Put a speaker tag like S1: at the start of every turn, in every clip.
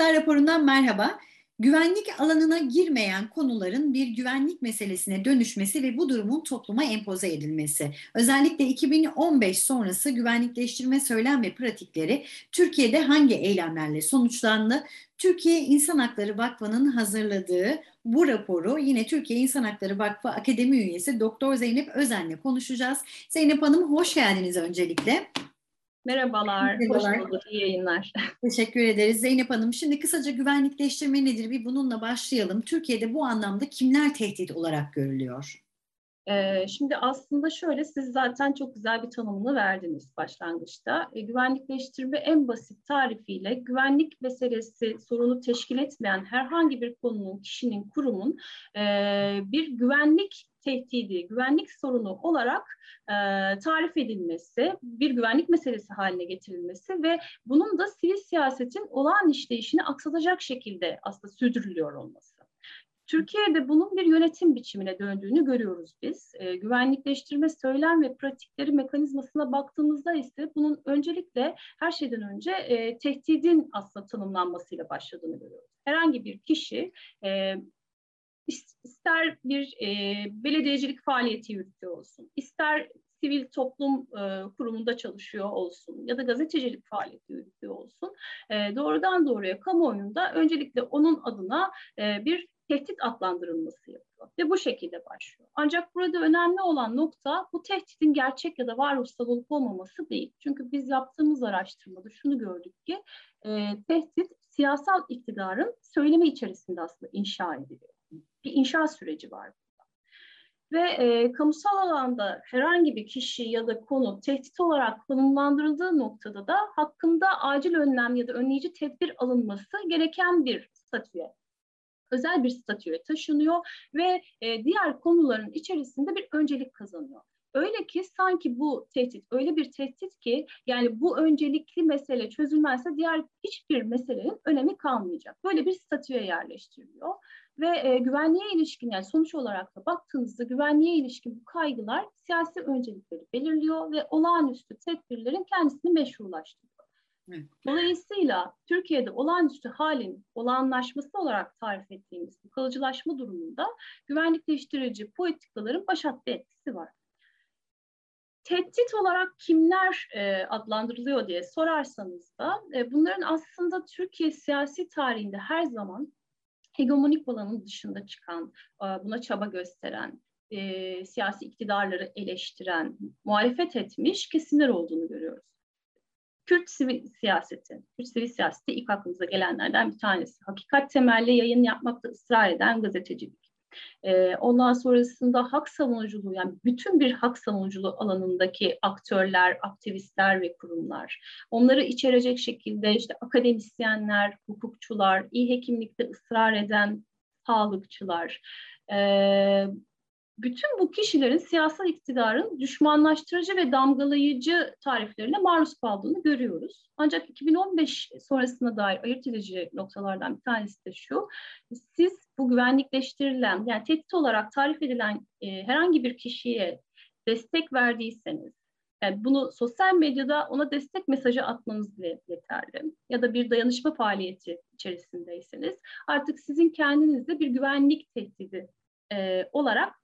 S1: Haklar raporundan merhaba. Güvenlik alanına girmeyen konuların bir güvenlik meselesine dönüşmesi ve bu durumun topluma empoze edilmesi. Özellikle 2015 sonrası güvenlikleştirme söylem ve pratikleri Türkiye'de hangi eylemlerle sonuçlandı? Türkiye İnsan Hakları Vakfı'nın hazırladığı bu raporu yine Türkiye İnsan Hakları Vakfı Akademi üyesi Doktor Zeynep Özen'le konuşacağız. Zeynep Hanım hoş geldiniz öncelikle.
S2: Merhabalar, Merhabalar. hoş bulduk, iyi yayınlar.
S1: Teşekkür ederiz Zeynep Hanım. Şimdi kısaca güvenlikleştirme nedir bir bununla başlayalım. Türkiye'de bu anlamda kimler tehdit olarak görülüyor?
S2: Şimdi aslında şöyle siz zaten çok güzel bir tanımını verdiniz başlangıçta. E, güvenlikleştirme en basit tarifiyle güvenlik meselesi sorunu teşkil etmeyen herhangi bir konunun, kişinin, kurumun bir güvenlik tehdidi, güvenlik sorunu olarak e, tarif edilmesi, bir güvenlik meselesi haline getirilmesi ve bunun da sivil siyasetin olağan işleyişini aksatacak şekilde aslında sürdürülüyor olması. Türkiye'de bunun bir yönetim biçimine döndüğünü görüyoruz biz. E, güvenlikleştirme söylem ve pratikleri mekanizmasına baktığımızda ise bunun öncelikle her şeyden önce e, tehdidin aslında tanımlanmasıyla başladığını görüyoruz. Herhangi bir kişi e, ister bir e, belediyecilik faaliyeti yürütüyor olsun, ister sivil toplum e, kurumunda çalışıyor olsun ya da gazetecilik faaliyeti yürütüyor olsun, e, doğrudan doğruya kamuoyunda öncelikle onun adına e, bir tehdit adlandırılması yapıyor ve bu şekilde başlıyor. Ancak burada önemli olan nokta bu tehditin gerçek ya da varoluşsal olup olmaması değil. Çünkü biz yaptığımız araştırmada şunu gördük ki e, tehdit siyasal iktidarın söylemi içerisinde aslında inşa ediliyor bir inşaat süreci var burada. Ve e, kamusal alanda herhangi bir kişi ya da konu tehdit olarak konumlandırıldığı noktada da hakkında acil önlem ya da önleyici tedbir alınması gereken bir statüye özel bir statüye taşınıyor ve e, diğer konuların içerisinde bir öncelik kazanıyor. Öyle ki sanki bu tehdit öyle bir tehdit ki yani bu öncelikli mesele çözülmezse diğer hiçbir meselenin önemi kalmayacak. Böyle bir statüye yerleştiriliyor. Ve e, güvenliğe ilişkin yani sonuç olarak da baktığınızda güvenliğe ilişkin bu kaygılar siyasi öncelikleri belirliyor ve olağanüstü tedbirlerin kendisini meşrulaştırıyor. Dolayısıyla Türkiye'de olağanüstü halin olağanlaşması olarak tarif ettiğimiz bu kalıcılaşma durumunda güvenlikleştirici politikaların başattığı etkisi var. Tehdit olarak kimler e, adlandırılıyor diye sorarsanız da e, bunların aslında Türkiye siyasi tarihinde her zaman hegemonik olanın dışında çıkan, e, buna çaba gösteren, e, siyasi iktidarları eleştiren, muhalefet etmiş kesimler olduğunu görüyoruz. Kürt sivil siyaseti, Kürt sivil siyaseti ilk aklımıza gelenlerden bir tanesi. Hakikat temelli yayın yapmakta ısrar eden gazetecilik. E, ondan sonrasında hak savunuculuğu yani bütün bir hak savunuculuğu alanındaki aktörler, aktivistler ve kurumlar. Onları içerecek şekilde işte akademisyenler, hukukçular, iyi hekimlikte ısrar eden sağlıkçılar, e, bütün bu kişilerin siyasal iktidarın düşmanlaştırıcı ve damgalayıcı tariflerine maruz kaldığını görüyoruz. Ancak 2015 sonrasına dair ayırt edici noktalardan bir tanesi de şu. Siz bu güvenlikleştirilen yani tehdit olarak tarif edilen e, herhangi bir kişiye destek verdiyseniz yani bunu sosyal medyada ona destek mesajı atmanız bile yeterli. Ya da bir dayanışma faaliyeti içerisindeyseniz artık sizin kendinizde bir güvenlik tehdidi e, olarak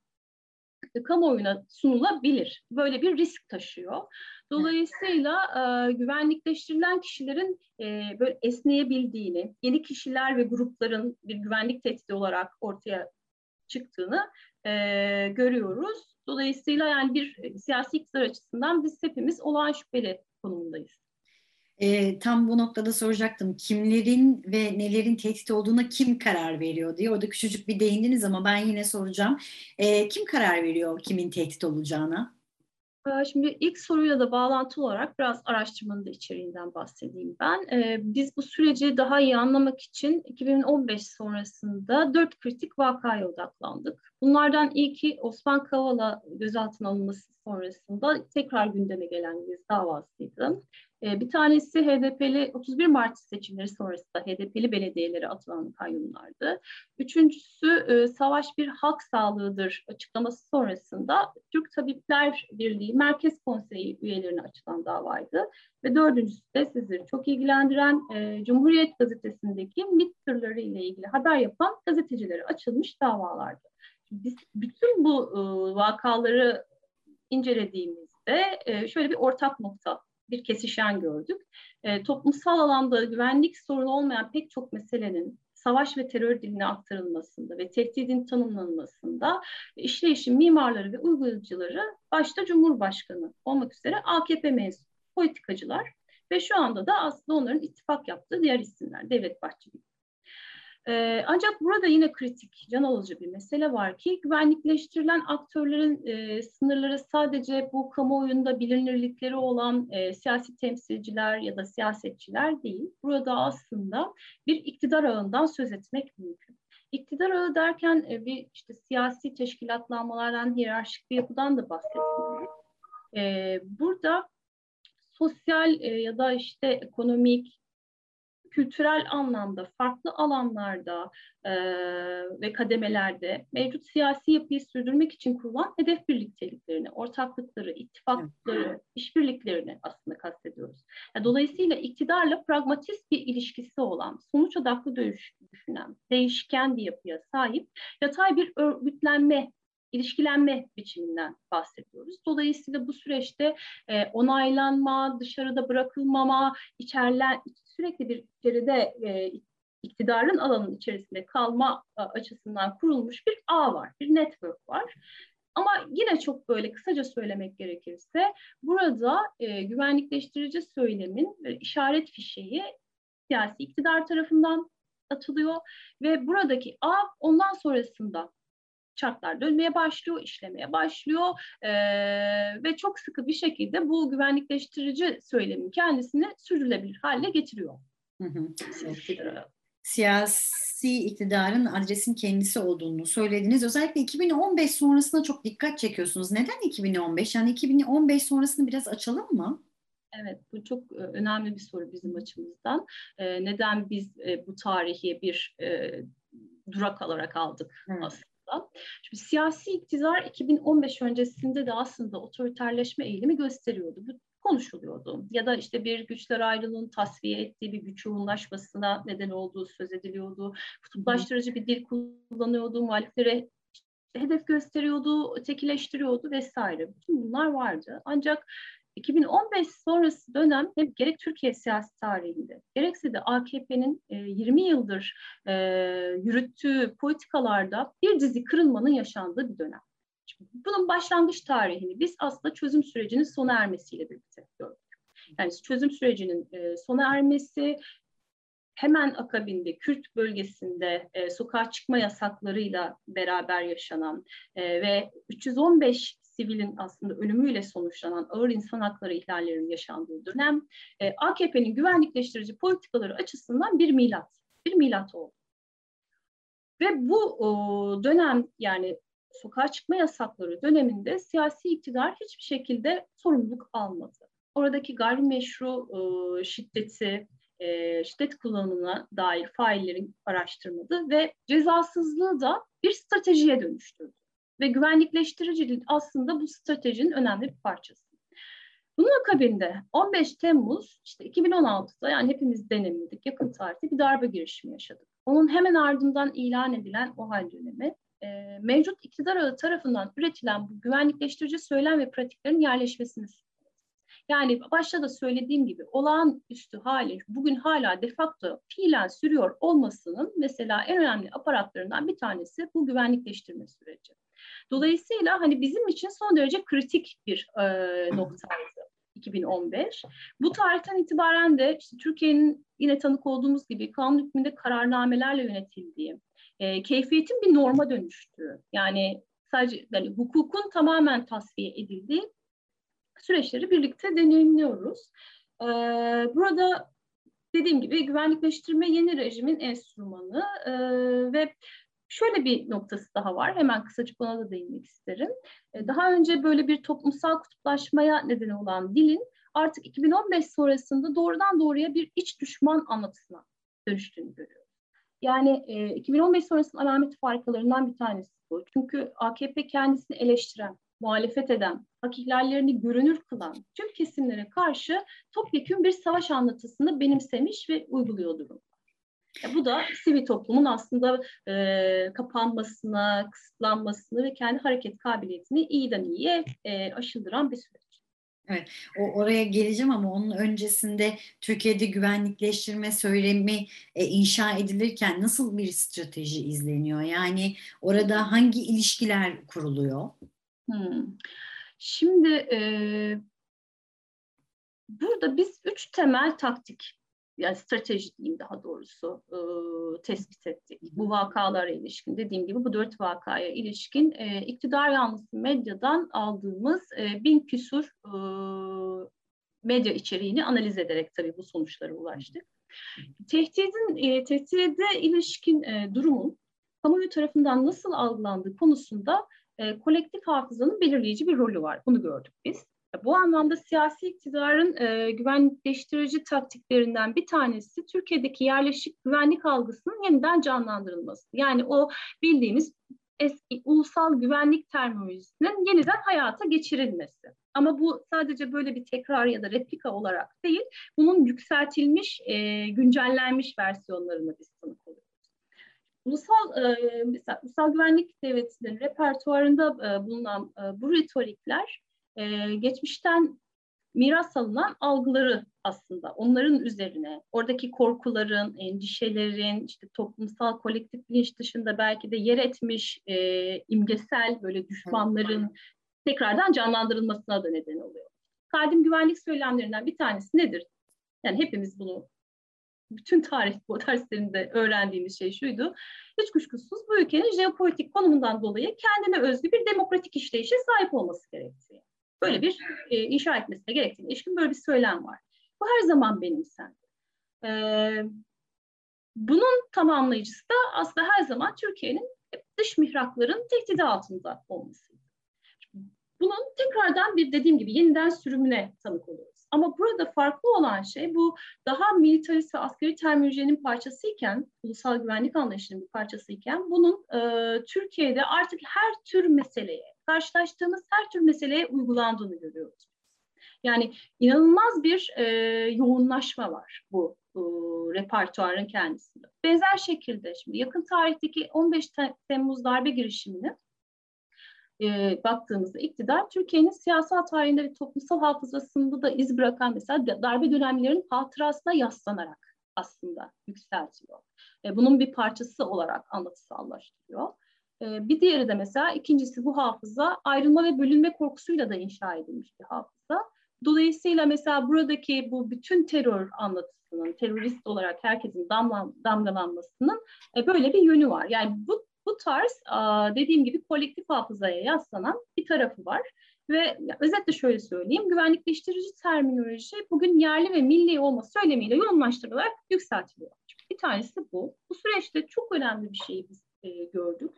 S2: kamuoyuna sunulabilir. Böyle bir risk taşıyor. Dolayısıyla e, güvenlikleştirilen kişilerin e, böyle esneyebildiğini, yeni kişiler ve grupların bir güvenlik tehdidi olarak ortaya çıktığını e, görüyoruz. Dolayısıyla yani bir siyasi iktidar açısından biz hepimiz olağan şüpheli konumundayız.
S1: E, tam bu noktada soracaktım. Kimlerin ve nelerin tehdit olduğuna kim karar veriyor diye. Orada küçücük bir değindiniz ama ben yine soracağım. E, kim karar veriyor kimin tehdit olacağına?
S2: Şimdi ilk soruyla da bağlantılı olarak biraz araştırmanın da içeriğinden bahsedeyim ben. Biz bu süreci daha iyi anlamak için 2015 sonrasında dört kritik vakaya odaklandık. Bunlardan ilki Osman Kavala gözaltına alınması sonrasında tekrar gündeme gelen bir davasıydı. E, bir tanesi HDP'li 31 Mart seçimleri sonrasında HDP'li belediyelere atılan kayyumlardı. Üçüncüsü e, savaş bir halk sağlığıdır açıklaması sonrasında Türk Tabipler Birliği Merkez Konseyi üyelerine açılan davaydı. Ve dördüncüsü de sizleri çok ilgilendiren e, Cumhuriyet Gazetesi'ndeki MİT tırları ile ilgili haber yapan gazetecilere açılmış davalardı. Biz bütün bu e, vakaları incelediğimizde e, şöyle bir ortak nokta bir kesişen gördük. E, toplumsal alanda güvenlik sorunu olmayan pek çok meselenin savaş ve terör diline aktarılmasında ve tehdidin tanımlanmasında işleyişin mimarları ve uygulayıcıları başta Cumhurbaşkanı olmak üzere AKP mensup politikacılar ve şu anda da aslında onların ittifak yaptığı diğer isimler Devlet Bahçeli e, ancak burada yine kritik, can alıcı bir mesele var ki güvenlikleştirilen aktörlerin e, sınırları sadece bu kamuoyunda bilinirlikleri olan e, siyasi temsilciler ya da siyasetçiler değil. Burada aslında bir iktidar ağından söz etmek mümkün. İktidar ağı derken e, bir işte siyasi teşkilatlanmalardan, hiyerarşik bir yapıdan da bahsetmiyoruz. E, burada sosyal e, ya da işte ekonomik, kültürel anlamda farklı alanlarda e, ve kademelerde mevcut siyasi yapıyı sürdürmek için kurulan hedef birlikteliklerini, ortaklıkları, ittifakları, işbirliklerini aslında kastediyoruz. Yani dolayısıyla iktidarla pragmatist bir ilişkisi olan, sonuç odaklı düşünen, değişken bir yapıya sahip yatay bir örgütlenme ilişkilenme biçiminden bahsediyoruz. Dolayısıyla bu süreçte e, onaylanma, dışarıda bırakılmama, içerlen, sürekli bir içeride e, iktidarın alanın içerisinde kalma e, açısından kurulmuş bir ağ var, bir network var. Ama yine çok böyle kısaca söylemek gerekirse burada e, güvenlikleştirici söylemin e, işaret fişeği siyasi iktidar tarafından atılıyor ve buradaki ağ ondan sonrasında çarklar dönmeye başlıyor, işlemeye başlıyor e, ve çok sıkı bir şekilde bu güvenlikleştirici söylemin kendisini sürdürülebilir hale getiriyor. Hı hı.
S1: Siyasi iktidarın adresin kendisi olduğunu söylediniz. Özellikle 2015 sonrasına çok dikkat çekiyorsunuz. Neden 2015? Yani 2015 sonrasını biraz açalım mı?
S2: Evet, bu çok önemli bir soru bizim açımızdan. neden biz bu tarihi bir durak olarak aldık evet. aslında? Aslında. Şimdi siyasi iktidar 2015 öncesinde de aslında otoriterleşme eğilimi gösteriyordu. Bu konuşuluyordu. Ya da işte bir güçler ayrılığını tasfiye ettiği bir güç yoğunlaşmasına neden olduğu söz ediliyordu. Kutuplaştırıcı bir dil kullanıyordu, muhaliflere hedef gösteriyordu, ötekileştiriyordu vesaire. Bütün bunlar vardı. Ancak 2015 sonrası dönem hem gerek Türkiye siyasi tarihinde gerekse de AKP'nin e, 20 yıldır e, yürüttüğü politikalarda bir dizi kırılmanın yaşandığı bir dönem. Şimdi bunun başlangıç tarihini biz aslında çözüm sürecinin sona ermesiyle birlikte gördük. Yani çözüm sürecinin e, sona ermesi, hemen akabinde Kürt bölgesinde e, sokağa çıkma yasaklarıyla beraber yaşanan e, ve 315 sivilin aslında ölümüyle sonuçlanan ağır insan hakları ihlallerinin yaşandığı dönem e, AKP'nin güvenlikleştirici politikaları açısından bir milat, bir milat oldu. Ve bu o, dönem yani sokağa çıkma yasakları döneminde siyasi iktidar hiçbir şekilde sorumluluk almadı. Oradaki gayrimeşru e, şiddeti, e, şiddet kullanımına dair faillerin araştırmadı ve cezasızlığı da bir stratejiye dönüştürdü ve güvenlikleştiricilik aslında bu stratejinin önemli bir parçası. Bunun akabinde 15 Temmuz işte 2016'da yani hepimiz deneyimledik yakın tarihte bir darbe girişimi yaşadık. Onun hemen ardından ilan edilen o hal dönemi e, mevcut iktidar tarafından üretilen bu güvenlikleştirici söylem ve pratiklerin yerleşmesini yani başta da söylediğim gibi olağanüstü hali bugün hala de facto fiilen sürüyor olmasının mesela en önemli aparatlarından bir tanesi bu güvenlikleştirme süreci. Dolayısıyla hani bizim için son derece kritik bir e, noktaydı 2015. Bu tarihten itibaren de işte Türkiye'nin yine tanık olduğumuz gibi kanun hükmünde kararnamelerle yönetildiği, e, keyfiyetin bir norma dönüştüğü, yani sadece yani hukukun tamamen tasfiye edildiği süreçleri birlikte deneyimliyoruz. E, burada dediğim gibi güvenlikleştirme yeni rejimin enstrümanı e, ve Şöyle bir noktası daha var. Hemen kısacık ona da değinmek isterim. Daha önce böyle bir toplumsal kutuplaşmaya neden olan dilin artık 2015 sonrasında doğrudan doğruya bir iç düşman anlatısına dönüştüğünü görüyoruz. Yani e, 2015 sonrasının alamet farkalarından bir tanesi bu. Çünkü AKP kendisini eleştiren, muhalefet eden, hak ihlallerini görünür kılan tüm kesimlere karşı topyekun bir savaş anlatısını benimsemiş ve uyguluyor durum. Ya bu da sivil toplumun aslında e, kapanmasına, kısıtlanmasını ve kendi hareket kabiliyetini iyiden iyiye e, aşıldıran bir süreç.
S1: Evet, o oraya geleceğim ama onun öncesinde Türkiye'de güvenlikleştirme söylemi e, inşa edilirken nasıl bir strateji izleniyor? Yani orada hangi ilişkiler kuruluyor?
S2: Hmm. Şimdi e, burada biz üç temel taktik yani strateji diyeyim daha doğrusu e, tespit ettik. Bu vakalara ilişkin dediğim gibi bu dört vakaya ilişkin e, iktidar yanlısı medyadan aldığımız e, bin küsur e, medya içeriğini analiz ederek tabii bu sonuçlara ulaştık. Tehdidin, e, tehdide ilişkin e, durumun kamuoyu tarafından nasıl algılandığı konusunda e, kolektif hafızanın belirleyici bir rolü var. Bunu gördük biz. Bu anlamda siyasi iktidarın e, güvenlikleştirici taktiklerinden bir tanesi Türkiye'deki yerleşik güvenlik algısının yeniden canlandırılması. Yani o bildiğimiz eski ulusal güvenlik terminolojisinin yeniden hayata geçirilmesi. Ama bu sadece böyle bir tekrar ya da replika olarak değil, bunun yükseltilmiş, e, güncellenmiş versiyonlarını biz tanık oluyoruz. Ulusal, e, mesela ulusal güvenlik devletinin repertuarında e, bulunan e, bu retorikler e, geçmişten miras alınan algıları aslında onların üzerine oradaki korkuların, endişelerin, işte toplumsal kolektif bilinç dışında belki de yer etmiş e, imgesel böyle düşmanların tekrardan canlandırılmasına da neden oluyor. Kadim güvenlik söylemlerinden bir tanesi nedir? Yani hepimiz bunu bütün tarih bu derslerinde öğrendiğimiz şey şuydu. Hiç kuşkusuz bu ülkenin jeopolitik konumundan dolayı kendine özgü bir demokratik işleyişe sahip olması gerektiği böyle bir e, inşa etmesine gerektiğine ilişkin böyle bir söylem var. Bu her zaman benimsendi. E, bunun tamamlayıcısı da aslında her zaman Türkiye'nin dış mihrakların tehdidi altında olmasıydı. Bunun tekrardan bir dediğim gibi yeniden sürümüne tanık oluyoruz. Ama burada farklı olan şey bu daha militarist ve askeri terminolojinin parçasıyken, ulusal güvenlik anlayışının bir parçasıyken bunun e, Türkiye'de artık her tür meseleye, karşılaştığımız her tür meseleye uygulandığını görüyoruz. Yani inanılmaz bir e, yoğunlaşma var bu, bu repertuarın kendisinde. Benzer şekilde şimdi yakın tarihteki 15 Temmuz darbe girişimini e, baktığımızda iktidar Türkiye'nin siyasal tarihinde ve toplumsal hafızasında da iz bırakan mesela darbe dönemlerinin hatırasına yaslanarak aslında yükseltiyor. E, bunun bir parçası olarak anlatısallaştırıyor. E, bir diğeri de mesela ikincisi bu hafıza ayrılma ve bölünme korkusuyla da inşa edilmiş bir hafıza. Dolayısıyla mesela buradaki bu bütün terör anlatısının, terörist olarak herkesin damlan, damgalanmasının e, böyle bir yönü var. Yani bu bu tarz dediğim gibi kolektif hafızaya yaslanan bir tarafı var. Ve özetle şöyle söyleyeyim, güvenlikleştirici terminoloji bugün yerli ve milli olma söylemiyle yoğunlaştırılarak yükseltiliyor. Bir tanesi bu. Bu süreçte çok önemli bir şeyi biz e, gördük.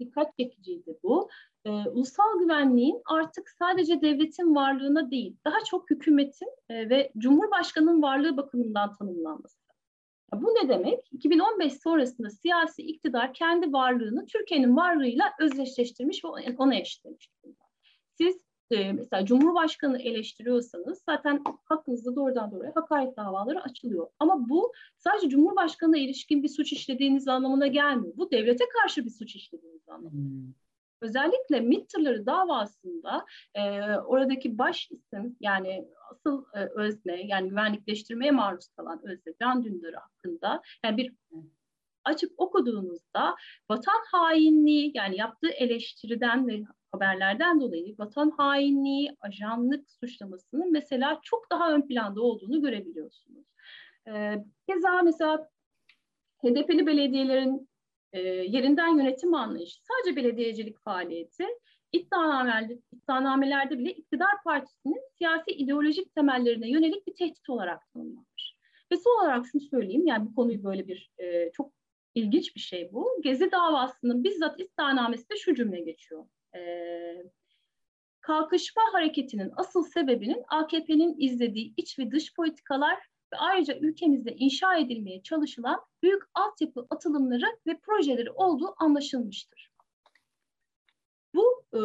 S2: Dikkat çekiciydi bu. E, ulusal güvenliğin artık sadece devletin varlığına değil, daha çok hükümetin e, ve Cumhurbaşkanı'nın varlığı bakımından tanımlanması. Bu ne demek? 2015 sonrasında siyasi iktidar kendi varlığını Türkiye'nin varlığıyla özdeşleştirmiş ve ona eşitlemiş. Siz e, mesela Cumhurbaşkanı eleştiriyorsanız zaten hakkınızda doğrudan doğruya hakaret davaları açılıyor. Ama bu sadece Cumhurbaşkanı'na ilişkin bir suç işlediğiniz anlamına gelmiyor. Bu devlete karşı bir suç işlediğiniz anlamına. Hmm. Özellikle MİT tırları davasında e, oradaki baş isim yani asıl e, özne yani güvenlikleştirmeye maruz kalan özne Can Dündar hakkında yani bir açıp okuduğunuzda vatan hainliği yani yaptığı eleştiriden ve haberlerden dolayı vatan hainliği, ajanlık suçlamasının mesela çok daha ön planda olduğunu görebiliyorsunuz. Ee, keza mesela HDP'li belediyelerin e, yerinden yönetim anlayışı sadece belediyecilik faaliyeti iddianamelerde, iddianamelerde bile iktidar partisinin siyasi ideolojik temellerine yönelik bir tehdit olarak tanımlanmış. Ve son olarak şunu söyleyeyim, yani bu konuyu böyle bir e, çok ilginç bir şey bu. Gezi davasının bizzat iddianamesinde şu cümle geçiyor. E, kalkışma hareketinin asıl sebebinin AKP'nin izlediği iç ve dış politikalar ve ayrıca ülkemizde inşa edilmeye çalışılan büyük altyapı atılımları ve projeleri olduğu anlaşılmıştır. Bu e,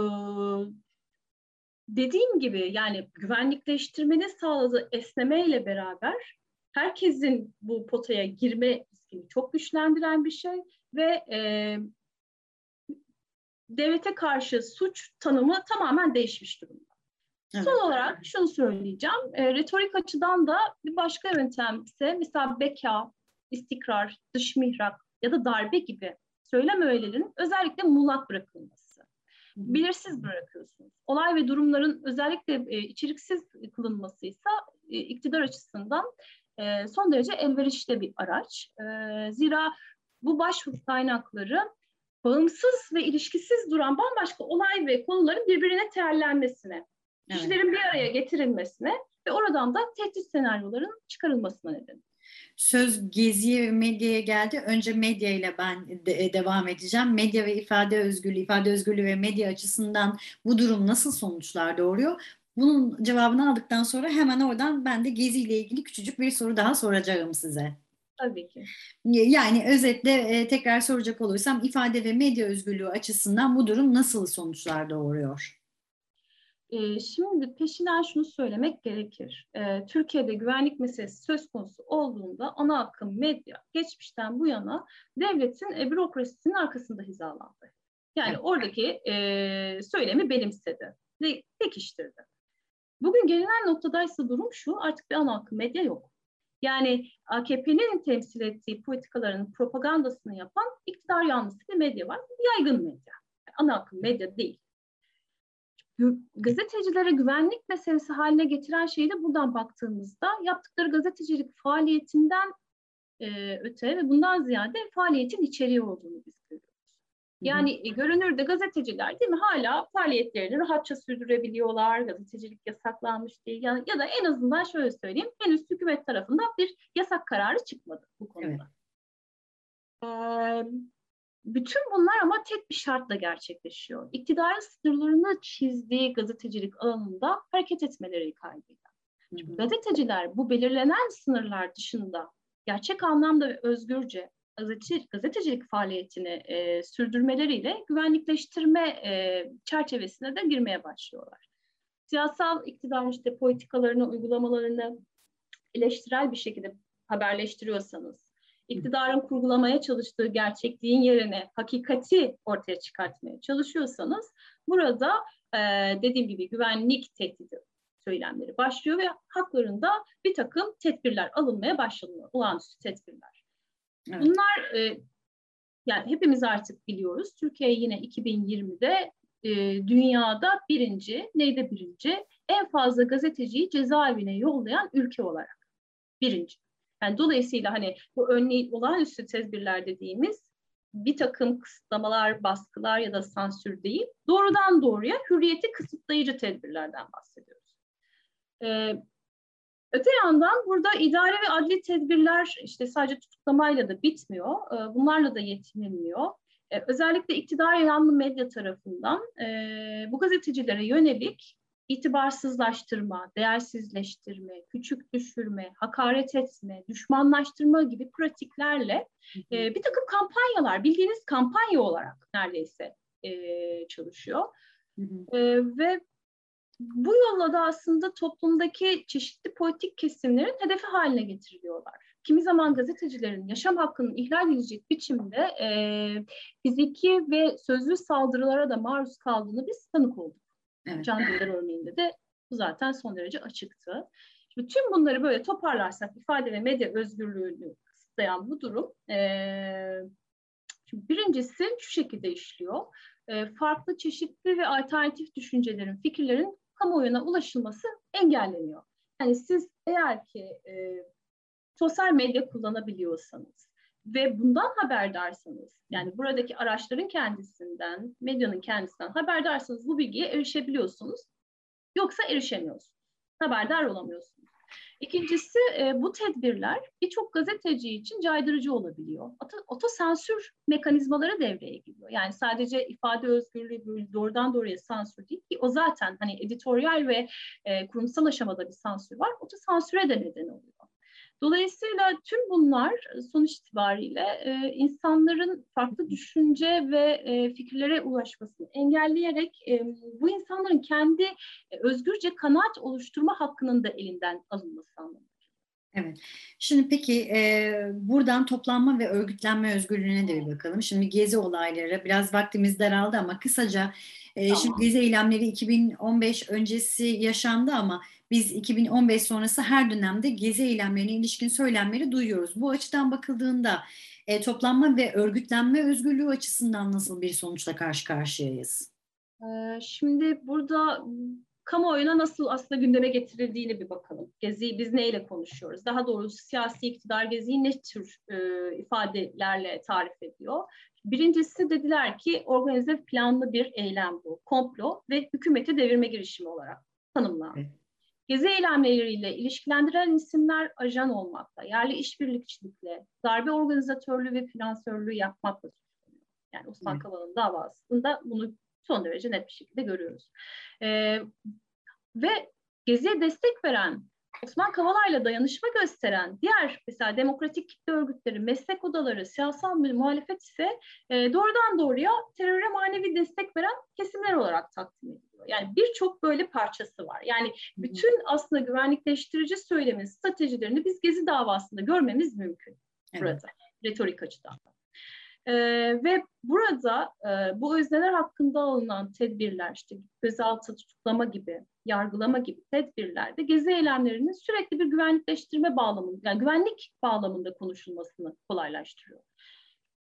S2: dediğim gibi yani güvenlikleştirmenin sağladığı esnemeyle beraber herkesin bu potaya girme riskini çok güçlendiren bir şey ve e, devlete karşı suç tanımı tamamen değişmiş durumda. Evet. Son olarak şunu söyleyeceğim. E, retorik açıdan da bir başka yöntem ise mesela beka, istikrar, dış mihrak ya da darbe gibi söylem öğelerinin özellikle muğlak bırakılması. Belirsiz bırakıyorsunuz. Olay ve durumların özellikle e, içeriksiz kılınmasıysa e, iktidar açısından e, son derece elverişli bir araç. E, zira bu başvuru kaynakları bağımsız ve ilişkisiz duran bambaşka olay ve konuların birbirine terlenmesine, evet. kişilerin bir araya getirilmesine ve oradan da tehdit senaryoların çıkarılmasına neden.
S1: Söz geziye ve medyaya geldi. Önce medya ile ben de, e, devam edeceğim. Medya ve ifade özgürlüğü, ifade özgürlüğü ve medya açısından bu durum nasıl sonuçlar doğuruyor? Bunun cevabını aldıktan sonra hemen oradan ben de Gezi ile ilgili küçücük bir soru daha soracağım size.
S2: Tabii ki.
S1: Yani özetle e, tekrar soracak olursam ifade ve medya özgürlüğü açısından bu durum nasıl sonuçlar doğuruyor?
S2: E, şimdi peşinden şunu söylemek gerekir. E, Türkiye'de güvenlik meselesi söz konusu olduğunda ana akım medya geçmişten bu yana devletin e, bürokrasisinin arkasında hizalandı. Yani oradaki e, söylemi benimsedi ve pekiştirdi. Bugün gelinen noktadaysa durum şu, artık bir ana akım medya yok. Yani AKP'nin temsil ettiği politikaların propagandasını yapan iktidar yanlısı bir medya var. Yaygın medya. Ana akım medya değil. Gazetecilere güvenlik meselesi haline getiren şeyi de buradan baktığımızda yaptıkları gazetecilik faaliyetinden e, öte ve bundan ziyade faaliyetin içeriği olduğunu biz görüyoruz. Yani e, görünürde gazeteciler değil mi hala faaliyetlerini rahatça sürdürebiliyorlar. Gazetecilik yasaklanmış değil. Ya, ya da en azından şöyle söyleyeyim. Henüz hükümet tarafından bir yasak kararı çıkmadı bu konuda. Evet. Ee, bütün bunlar ama tek bir şartla gerçekleşiyor. İktidarın sınırlarını çizdiği gazetecilik alanında hareket etmeleri kaydıyla. Çünkü gazeteciler bu belirlenen sınırlar dışında gerçek anlamda ve özgürce gazetecilik, gazetecilik faaliyetini e, sürdürmeleriyle güvenlikleştirme e, çerçevesine de girmeye başlıyorlar. Siyasal iktidarın işte politikalarını, uygulamalarını eleştirel bir şekilde haberleştiriyorsanız, iktidarın kurgulamaya çalıştığı gerçekliğin yerine hakikati ortaya çıkartmaya çalışıyorsanız, burada e, dediğim gibi güvenlik tehdidi söylemleri başlıyor ve haklarında bir takım tedbirler alınmaya başlanıyor, olağanüstü tedbirler. Evet. Bunlar e, yani hepimiz artık biliyoruz. Türkiye yine 2020'de e, dünyada birinci, neyde birinci? En fazla gazeteciyi cezaevine yollayan ülke olarak birinci. Yani dolayısıyla hani bu önley olağanüstü tedbirler dediğimiz bir takım kısıtlamalar, baskılar ya da sansür değil, doğrudan doğruya hürriyeti kısıtlayıcı tedbirlerden bahsediyoruz. Ee, Öte yandan burada idare ve adli tedbirler işte sadece tutuklamayla da bitmiyor. Ee, bunlarla da yetinilmiyor. Ee, özellikle iktidar yanlı medya tarafından e, bu gazetecilere yönelik itibarsızlaştırma, değersizleştirme, küçük düşürme, hakaret etme, düşmanlaştırma gibi pratiklerle bir takım kampanyalar, bildiğiniz kampanya olarak neredeyse çalışıyor. Hı hı. Ve bu yolla da aslında toplumdaki çeşitli politik kesimlerin hedefi haline getiriliyorlar. Kimi zaman gazetecilerin yaşam hakkının ihlal edilecek biçimde e, fiziki ve sözlü saldırılara da maruz kaldığını biz tanık olduk. Evet. Can Dündar örneğinde de bu zaten son derece açıktı. Şimdi tüm bunları böyle toparlarsak ifade ve medya özgürlüğünü kısıtlayan bu durum e, şimdi birincisi şu şekilde işliyor. Farklı çeşitli ve alternatif düşüncelerin, fikirlerin kamuoyuna ulaşılması engelleniyor. Yani siz eğer ki e, sosyal medya kullanabiliyorsanız ve bundan haberdarsanız, yani buradaki araçların kendisinden, medyanın kendisinden haberdarsanız bu bilgiye erişebiliyorsunuz. Yoksa erişemiyorsunuz. Haberdar olamıyorsunuz. İkincisi e, bu tedbirler birçok gazeteci için caydırıcı olabiliyor. Oto, otosensür mekanizmaları devreye giriyor. Yani sadece ifade özgürlüğü doğrudan doğruya sansür değil ki o zaten hani editoryal ve e, kurumsal aşamada bir sansür var. Otosansüre de neden oluyor. Dolayısıyla tüm bunlar e, sonuç itibariyle e, insanların farklı düşünce ve e, fikirlere ulaşmasını engelleyerek e, bu insanların kendi e, özgürce kanaat oluşturma hakkının da elinden alınması anlamında.
S1: Evet. Şimdi peki e, buradan toplanma ve örgütlenme özgürlüğüne de bir bakalım. Şimdi gezi olayları biraz vaktimiz daraldı ama kısaca e, tamam. şimdi gezi eylemleri 2015 öncesi yaşandı ama biz 2015 sonrası her dönemde gezi eylemlerine ilişkin söylemleri duyuyoruz. Bu açıdan bakıldığında e, toplanma ve örgütlenme özgürlüğü açısından nasıl bir sonuçla karşı karşıyayız?
S2: Şimdi burada kamuoyuna nasıl aslında gündeme getirildiğini bir bakalım. Geziyi biz neyle konuşuyoruz? Daha doğrusu siyasi iktidar geziyi ne tür e, ifadelerle tarif ediyor? Birincisi dediler ki organize planlı bir eylem bu, komplo ve hükümeti devirme girişimi olarak tanımlandı. Gezi eylemleriyle ilişkilendiren isimler ajan olmakta, yerli işbirlikçilikle, darbe organizatörlüğü ve finansörlüğü yapmakla suçlanıyor. Yani Osman evet. Kavala'nın davasında bunu son derece net bir şekilde görüyoruz. Ee, ve Gezi'ye destek veren Osman Kavala'yla dayanışma gösteren diğer mesela demokratik kitle örgütleri, meslek odaları, siyasal bir muhalefet ise e, doğrudan doğruya teröre manevi destek veren kesimler olarak takdim ediliyor. Yani birçok böyle parçası var. Yani bütün aslında güvenlikleştirici söylemin stratejilerini biz Gezi davasında görmemiz mümkün evet. burada retorik açıdan. E, ve burada e, bu özneler hakkında alınan tedbirler işte gözaltı tutuklama gibi, yargılama gibi tedbirlerde gezi eylemlerinin sürekli bir güvenlikleştirme bağlamında, yani güvenlik bağlamında konuşulmasını kolaylaştırıyor.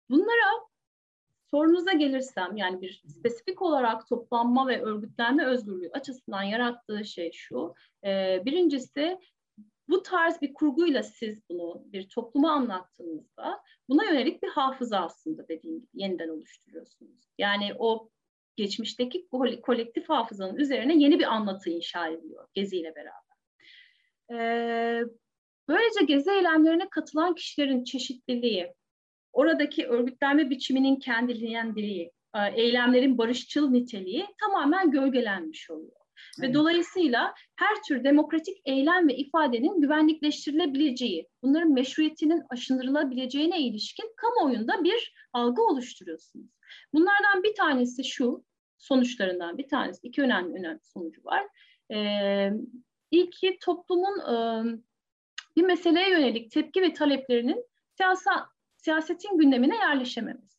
S2: Bunlara sorunuza gelirsem yani bir spesifik olarak toplanma ve örgütlenme özgürlüğü açısından yarattığı şey şu. E, birincisi bu tarz bir kurguyla siz bunu bir topluma anlattığınızda buna yönelik bir hafıza aslında dediğim gibi yeniden oluşturuyorsunuz. Yani o geçmişteki kolektif hafızanın üzerine yeni bir anlatı inşa ediyor Gezi ile beraber. Ee, böylece Gezi eylemlerine katılan kişilerin çeşitliliği, oradaki örgütlenme biçiminin kendiliğindiliği, e, eylemlerin barışçıl niteliği tamamen gölgelenmiş oluyor. Ve dolayısıyla her tür demokratik eylem ve ifadenin güvenlikleştirilebileceği, bunların meşruiyetinin aşındırılabileceğine ilişkin kamuoyunda bir algı oluşturuyorsunuz. Bunlardan bir tanesi şu, sonuçlarından bir tanesi, iki önemli önemli sonucu var. Ee, ilki toplumun e, bir meseleye yönelik tepki ve taleplerinin siyasa, siyasetin gündemine yerleşememesi.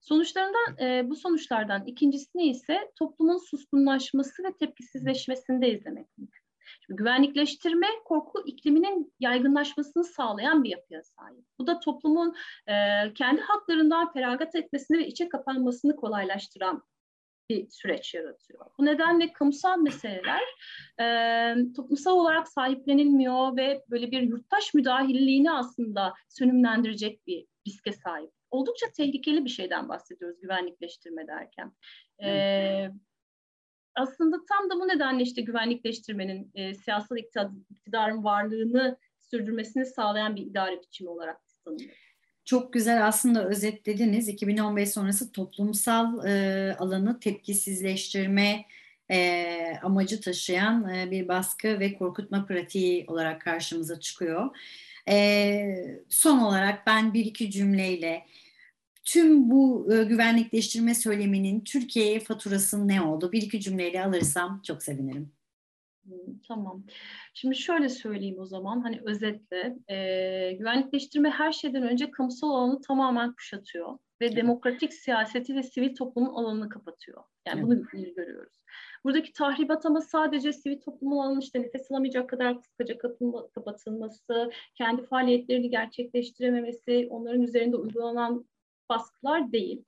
S2: Sonuçlarından e, bu sonuçlardan ikincisini ise toplumun suskunlaşması ve tepkisizleşmesinde izlemek mümkün. Şimdi güvenlikleştirme korku ikliminin yaygınlaşmasını sağlayan bir yapıya sahip. Bu da toplumun e, kendi haklarından feragat etmesini ve içe kapanmasını kolaylaştıran bir süreç yaratıyor. Bu nedenle kamusal meseleler e, toplumsal olarak sahiplenilmiyor ve böyle bir yurttaş müdahilliğini aslında sönümlendirecek bir riske sahip oldukça tehlikeli bir şeyden bahsediyoruz güvenlikleştirme derken. Ee, aslında tam da bu nedenle işte güvenlikleştirmenin e, siyasal iktidarın varlığını sürdürmesini sağlayan bir idare biçimi olarak tanımlıyor.
S1: Çok güzel aslında özetlediniz. 2015 sonrası toplumsal e, alanı tepkisizleştirme e, amacı taşıyan e, bir baskı ve korkutma pratiği olarak karşımıza çıkıyor. E, son olarak ben bir iki cümleyle tüm bu e, güvenlikleştirme söyleminin Türkiye'ye faturası ne oldu? Bir iki cümleyle alırsam çok sevinirim.
S2: Hmm, tamam. Şimdi şöyle söyleyeyim o zaman hani özetle e, güvenlikleştirme her şeyden önce kamusal alanı tamamen kuşatıyor ve evet. demokratik siyaseti ve sivil toplumun alanını kapatıyor. Yani evet. bunu görüyoruz. Buradaki tahribat ama sadece sivil toplumun alanı işte nefes alamayacak kadar kısaca kapatılması, kendi faaliyetlerini gerçekleştirememesi, onların üzerinde uygulanan baskılar değil.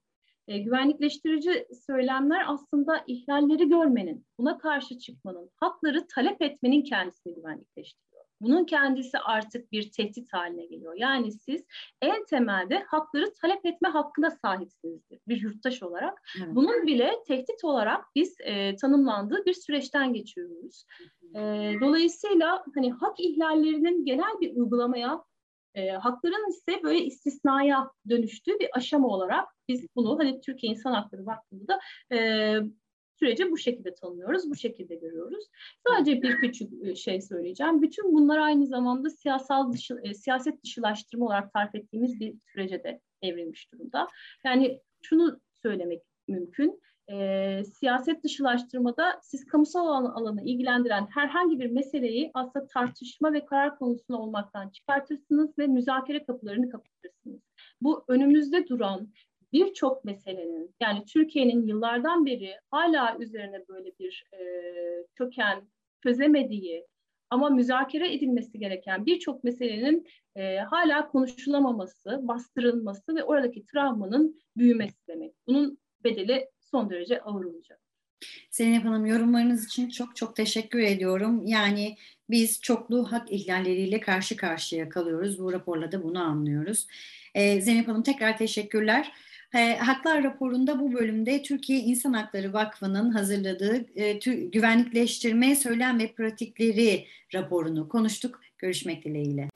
S2: E, güvenlikleştirici söylemler aslında ihlalleri görmenin, buna karşı çıkmanın, hakları talep etmenin kendisini güvenlikleştiriyor. bunun kendisi artık bir tehdit haline geliyor. Yani siz en temelde hakları talep etme hakkına sahipsinizdir bir yurttaş olarak. Evet. Bunun bile tehdit olarak biz e, tanımlandığı bir süreçten geçiyoruz. E, dolayısıyla hani hak ihlallerinin genel bir uygulamaya e, hakların ise böyle istisnaya dönüştüğü bir aşama olarak biz bunu hani Türkiye İnsan Hakları Vakfı'nda e, süreci bu şekilde tanımlıyoruz, bu şekilde görüyoruz. Sadece bir küçük şey söyleyeceğim. Bütün bunlar aynı zamanda siyasal dışı, e, siyaset dışılaştırma olarak tarif ettiğimiz bir sürece de evrilmiş durumda. Yani şunu söylemek mümkün. E, siyaset dışılaştırmada siz kamusal alan, alanı ilgilendiren herhangi bir meseleyi aslında tartışma ve karar konusunda olmaktan çıkartırsınız ve müzakere kapılarını kapatırsınız. Bu önümüzde duran birçok meselenin yani Türkiye'nin yıllardan beri hala üzerine böyle bir e, köken çözemediği ama müzakere edilmesi gereken birçok meselenin e, hala konuşulamaması, bastırılması ve oradaki travmanın büyümesi demek. Bunun bedeli son derece ağır olacak.
S1: Zeynep Hanım yorumlarınız için çok çok teşekkür ediyorum. Yani biz çoklu hak ihlalleriyle karşı karşıya kalıyoruz. Bu raporla da bunu anlıyoruz. Ee, Zeynep Hanım tekrar teşekkürler. E, Haklar raporunda bu bölümde Türkiye İnsan Hakları Vakfı'nın hazırladığı e, güvenlikleştirme söylem ve pratikleri raporunu konuştuk. Görüşmek dileğiyle.